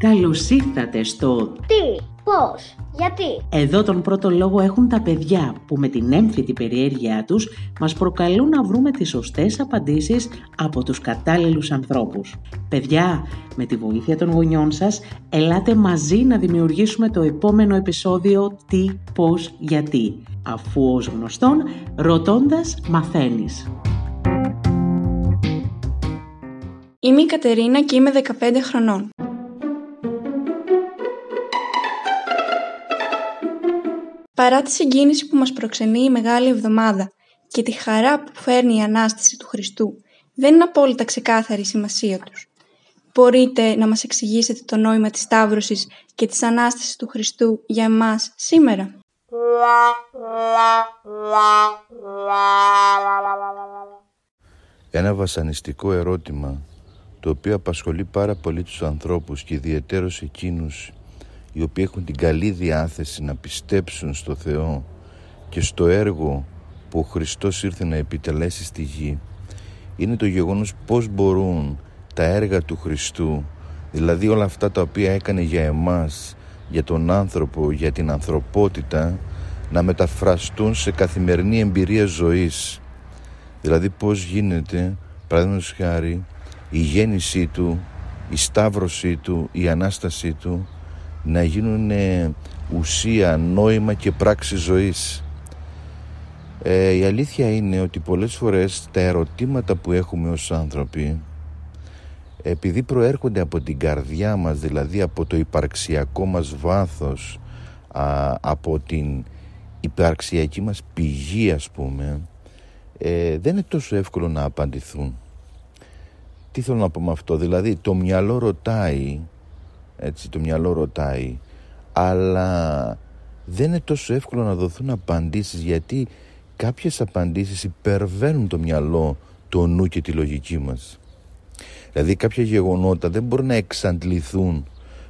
Καλώς ήρθατε στο Τι, πώς, γιατί; Εδώ τον πρώτο λόγο έχουν τα παιδιά που με την έμφυτη περιέργειά τους μας προκαλούν να βρούμε τις σωστές απαντήσεις από τους κατάλληλους ανθρώπους. Παιδιά, με τη βοήθεια των γονιών σας, ελάτε μαζί να δημιουργήσουμε το επόμενο επεισόδιο «Τι, πώς, γιατί», αφού ως γνωστόν, ρωτώντας μαθαίνεις. Είμαι η Κατερίνα και είμαι 15 χρονών. Παρά τη συγκίνηση που μας προξενεί η Μεγάλη Εβδομάδα και τη χαρά που φέρνει η Ανάσταση του Χριστού, δεν είναι απόλυτα ξεκάθαρη η σημασία τους. Μπορείτε να μας εξηγήσετε το νόημα της Σταύρωσης και της Ανάστασης του Χριστού για εμάς σήμερα; Ένα βασανιστικό ερώτημα το οποίο απασχολεί πάρα πολύ τους ανθρώπους και ιδιαιτέρως εκείνους οι οποίοι έχουν την καλή διάθεση να πιστέψουν στο Θεό και στο έργο που ο Χριστός ήρθε να επιτελέσει στη γη είναι το γεγονός πώς μπορούν τα έργα του Χριστού δηλαδή όλα αυτά τα οποία έκανε για εμάς για τον άνθρωπο, για την ανθρωπότητα να μεταφραστούν σε καθημερινή εμπειρία ζωής. Δηλαδή πώς γίνεται παραδείγματος χάρη η γέννησή του, η σταύρωσή του, η Ανάστασή του να γίνουν ουσία, νόημα και πράξη ζωής. Ε, η αλήθεια είναι ότι πολλές φορές τα ερωτήματα που έχουμε ως άνθρωποι επειδή προέρχονται από την καρδιά μας, δηλαδή από το υπαρξιακό μας βάθος, από την υπαρξιακή μας πηγή ας πούμε, ε, δεν είναι τόσο εύκολο να απαντηθούν. Τι θέλω να πω με αυτό, δηλαδή το μυαλό ρωτάει, έτσι το μυαλό ρωτάει, αλλά δεν είναι τόσο εύκολο να δοθούν απαντήσεις γιατί κάποιες απαντήσεις υπερβαίνουν το μυαλό, το νου και τη λογική μας. Δηλαδή κάποια γεγονότα δεν μπορούν να εξαντληθούν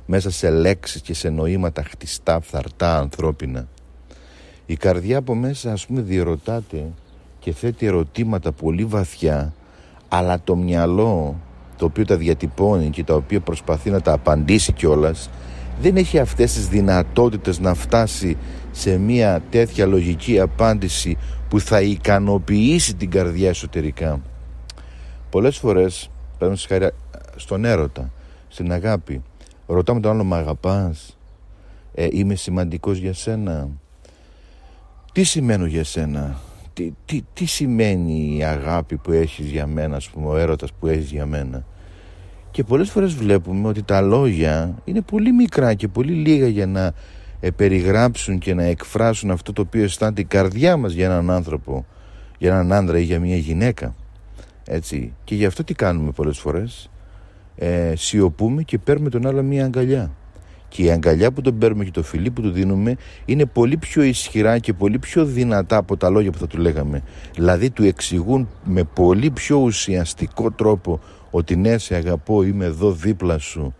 μέσα σε λέξεις και σε νοήματα χτιστά, φθαρτά, ανθρώπινα. Η καρδιά από μέσα ας πούμε διερωτάται και θέτει ερωτήματα πολύ βαθιά αλλά το μυαλό το οποίο τα διατυπώνει και το οποίο προσπαθεί να τα απαντήσει κιόλας, δεν έχει αυτές τις δυνατότητες να φτάσει σε μια τέτοια λογική απάντηση που θα ικανοποιήσει την καρδιά εσωτερικά. Πολλές φορές, παίρνω χάρη στον έρωτα, στην αγάπη, ρωτάμε τον άλλο «Μ' αγαπάς, ε, είμαι σημαντικός για σένα, τι σημαίνω για σένα, τι, τι, τι σημαίνει η αγάπη που έχεις για μένα, ας πούμε, ο έρωτας που έχεις για μένα; Και πολλές φορές βλέπουμε ότι τα λόγια είναι πολύ μικρά και πολύ λίγα για να ε, περιγράψουν και να εκφράσουν αυτό το οποίο αισθάνεται η καρδιά μας για έναν άνθρωπο, για έναν άντρα ή για μια γυναίκα. Έτσι. Και γι' αυτό τι κάνουμε πολλές φορές. Ε, σιωπούμε και παίρνουμε τον άλλο μια αγκαλιά. Και η αγκαλιά που τον παίρνουμε και το φιλί που του δίνουμε είναι πολύ πιο ισχυρά και πολύ πιο δυνατά από τα λόγια που θα του λέγαμε. Δηλαδή του εξηγούν με πολύ πιο ουσιαστικό τρόπο ότι ναι σε αγαπώ, είμαι εδώ δίπλα σου,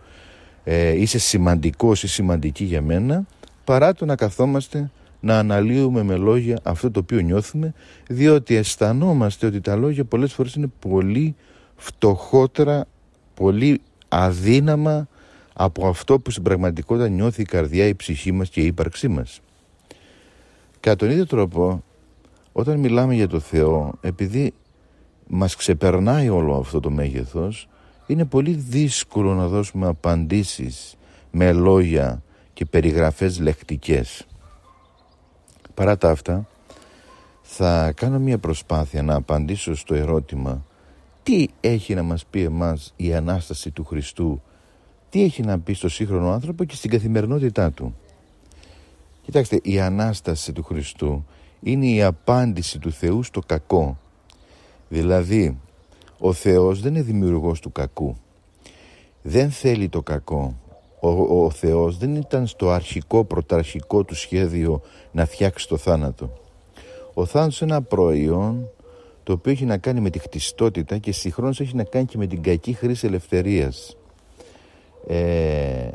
ε, είσαι σημαντικός ή σημαντική για μένα, παρά το να καθόμαστε να αναλύουμε με λόγια αυτό το οποίο νιώθουμε, διότι αισθανόμαστε ότι τα λόγια πολλές φορές είναι πολύ φτωχότερα, πολύ αδύναμα από αυτό που στην πραγματικότητα νιώθει η καρδιά, η ψυχή μας και η ύπαρξή μας. Κατά τον ίδιο τρόπο, όταν μιλάμε για το Θεό, επειδή μας ξεπερνάει όλο αυτό το μέγεθος, είναι πολύ δύσκολο να δώσουμε απαντήσεις με λόγια και περιγραφές λεκτικές. Παρά τα αυτά, θα κάνω μια προσπάθεια να απαντήσω στο ερώτημα τι έχει να μας πει εμάς η Ανάσταση του Χριστού τι έχει να πει στο σύγχρονο άνθρωπο και στην καθημερινότητά του; Κοιτάξτε, η Ανάσταση του Χριστού είναι η απάντηση του Θεού στο κακό. Δηλαδή, ο Θεός δεν είναι δημιουργός του κακού. Δεν θέλει το κακό. Ο, ο, Θεός δεν ήταν στο αρχικό, πρωταρχικό του σχέδιο να φτιάξει το θάνατο. Ο θάνατος είναι ένα προϊόν το οποίο έχει να κάνει με τη χτιστότητα και συγχρόνως έχει να κάνει και με την κακή χρήση ελευθερίας. Ε,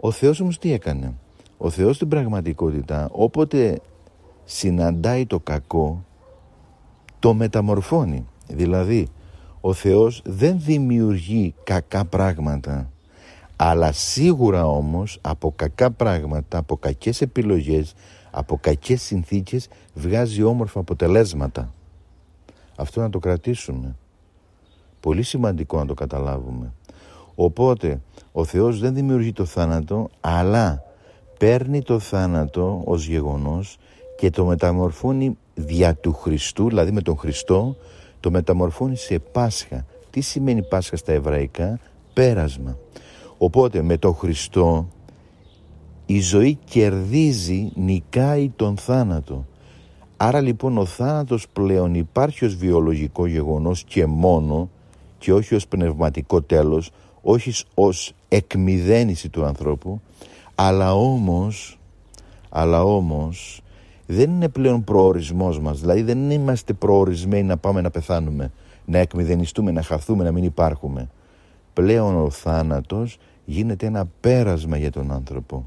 ο Θεός όμως τι έκανε; Ο Θεός στην πραγματικότητα όποτε συναντάει το κακό το μεταμορφώνει. Δηλαδή ο Θεός δεν δημιουργεί κακά πράγματα αλλά σίγουρα όμως από κακά πράγματα, από κακές επιλογές, από κακές συνθήκες βγάζει όμορφα αποτελέσματα. Αυτό να το κρατήσουμε. Πολύ σημαντικό να το καταλάβουμε. Οπότε ο Θεός δεν δημιουργεί το θάνατο αλλά παίρνει το θάνατο ως γεγονός και το μεταμορφώνει δια του Χριστού, δηλαδή με τον Χριστό, το μεταμορφώνει σε Πάσχα. Τι σημαίνει Πάσχα στα εβραϊκά; Πέρασμα. Οπότε με τον Χριστό η ζωή κερδίζει, νικάει τον θάνατο. Άρα λοιπόν ο θάνατος πλέον υπάρχει ως βιολογικό γεγονός και μόνο και όχι ως πνευματικό τέλος, όχι ως εκμυδένιση του ανθρώπου, αλλά όμως, αλλά όμως δεν είναι πλέον προορισμός μας, δηλαδή δεν είμαστε προορισμένοι να πάμε να πεθάνουμε, να εκμυδενιστούμε, να χαθούμε, να μην υπάρχουμε. Πλέον ο θάνατος γίνεται ένα πέρασμα για τον άνθρωπο.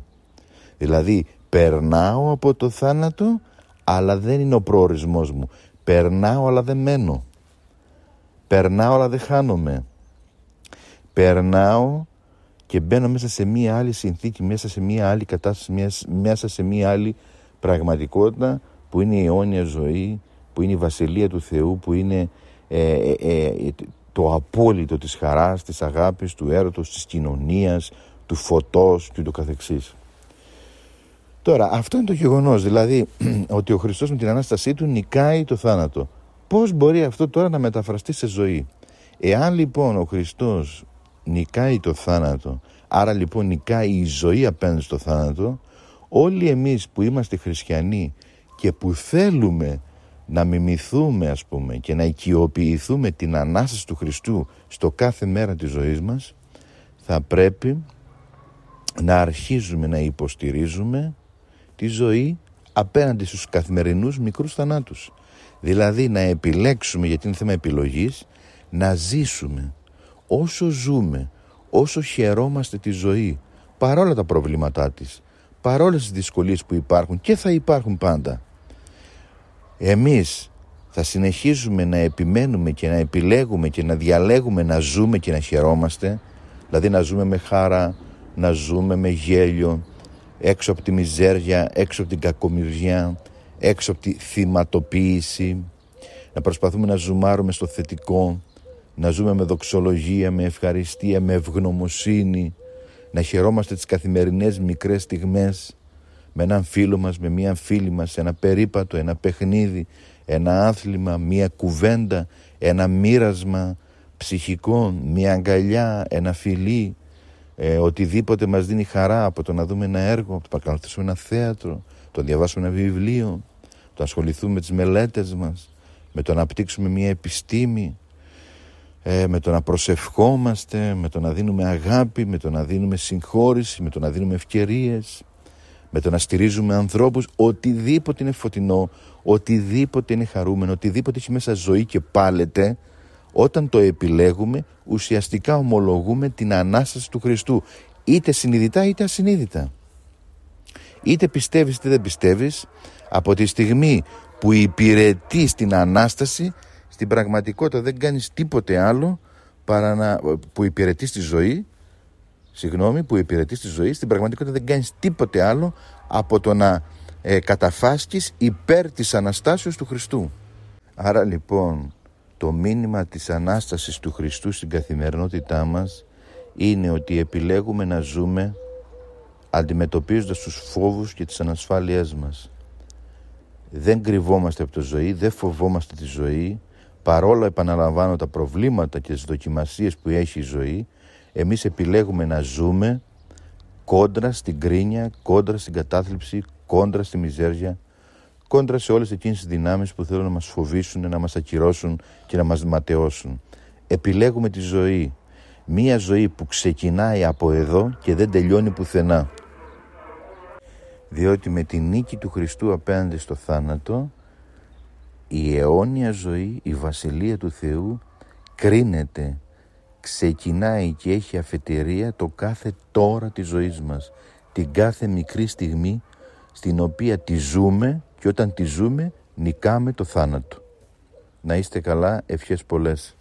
Δηλαδή περνάω από το θάνατο αλλά δεν είναι ο προορισμός μου. Περνάω αλλά δεν μένω. Περνάω αλλά δεν χάνομαι. Περνάω και μπαίνω μέσα σε μία άλλη συνθήκη, μέσα σε μία άλλη κατάσταση, μέσα σε μία άλλη πραγματικότητα που είναι η αιώνια ζωή, που είναι η βασιλεία του Θεού, που είναι ε, ε, ε, το απόλυτο της χαράς, της αγάπης, του έρωτος, της κοινωνίας, του φωτός και του καθεξής. Τώρα, αυτό είναι το γεγονός, δηλαδή ότι ο Χριστός με την Ανάστασή του νικάει το θάνατο. Πώς μπορεί αυτό τώρα να μεταφραστεί σε ζωή; Εάν λοιπόν ο Χριστός νικάει το θάνατο, άρα λοιπόν νικάει η ζωή απέναντι στο θάνατο, όλοι εμείς που είμαστε χριστιανοί και που θέλουμε να μιμηθούμε ας πούμε και να οικειοποιηθούμε την Ανάσταση του Χριστού στο κάθε μέρα της ζωής μας θα πρέπει να αρχίζουμε να υποστηρίζουμε τη ζωή απέναντι στους καθημερινούς μικρούς θανάτους. Δηλαδή να επιλέξουμε, γιατί είναι θέμα επιλογής, να ζήσουμε όσο ζούμε, όσο χαιρόμαστε τη ζωή, παρόλα τα προβλήματά της, παρόλες τις δυσκολίες που υπάρχουν και θα υπάρχουν πάντα. Εμείς θα συνεχίζουμε να επιμένουμε και να επιλέγουμε και να διαλέγουμε να ζούμε και να χαιρόμαστε, δηλαδή να ζούμε με χάρα, να ζούμε με γέλιο, έξω από τη μιζέρια, έξω από την κακομοιριά, έξω από τη θυματοποίηση, να προσπαθούμε να ζουμάρουμε στο θετικό, να ζούμε με δοξολογία, με ευχαριστία, με ευγνωμοσύνη, να χαιρόμαστε τις καθημερινές μικρές στιγμές με έναν φίλο μας, με μία φίλη μας, ένα περίπατο, ένα παιχνίδι, ένα άθλημα, μία κουβέντα, ένα μοίρασμα ψυχικό, μία αγκαλιά, ένα φιλί, ε, οτιδήποτε μας δίνει χαρά από το να δούμε ένα έργο, από το να παρακολουθήσουμε ένα θέατρο, το να διαβάσουμε ένα βιβλίο, το να ασχοληθούμε με τις μελέτες μας, με το να απτύξουμε μια επιστήμη, ε, με το να προσευχόμαστε, με το να δίνουμε αγάπη, με το να δίνουμε συγχώρηση, με το να δίνουμε ευκαιρίες, με το να στηρίζουμε ανθρώπους, οτιδήποτε είναι φωτεινό, οτιδήποτε είναι χαρούμενο, οτιδήποτε έχει μέσα ζωή και πάλεται, όταν το επιλέγουμε ουσιαστικά ομολογούμε την Ανάσταση του Χριστού είτε συνειδητά είτε ασυνείδητα. Είτε πιστεύεις είτε δεν πιστεύεις από τη στιγμή που υπηρετείς την Ανάσταση στην πραγματικότητα δεν κάνεις τίποτε άλλο παρά να, που υπηρετείς τη ζωή συγγνώμη, που υπηρετείς τη ζωή στην πραγματικότητα δεν κάνεις τίποτε άλλο από το να ε, καταφάσκεις υπέρ της Αναστάσεως του Χριστού άρα λοιπόν το μήνυμα της Ανάστασης του Χριστού στην καθημερινότητά μας είναι ότι επιλέγουμε να ζούμε αντιμετωπίζοντας τους φόβους και τις ανασφάλειές μας. Δεν κρυβόμαστε από τη ζωή, δεν φοβόμαστε τη ζωή, παρόλο επαναλαμβάνω τα προβλήματα και τις δοκιμασίες που έχει η ζωή, εμείς επιλέγουμε να ζούμε κόντρα στην κρίνια, κόντρα στην κατάθλιψη, κόντρα στη μιζέρια, κόντρα σε όλες εκείνες τις δυνάμεις που θέλουν να μας φοβήσουν, να μας ακυρώσουν και να μας ματαιώσουν. Επιλέγουμε τη ζωή. Μία ζωή που ξεκινάει από εδώ και δεν τελειώνει πουθενά. Διότι με τη νίκη του Χριστού απέναντι στο θάνατο, η αιώνια ζωή, η Βασιλεία του Θεού κρίνεται, ξεκινάει και έχει αφετηρία το κάθε τώρα της ζωής μας, την κάθε μικρή στιγμή στην οποία τη ζούμε και όταν τη ζούμε νικάμε το θάνατο. Να είστε καλά, ευχές πολλές.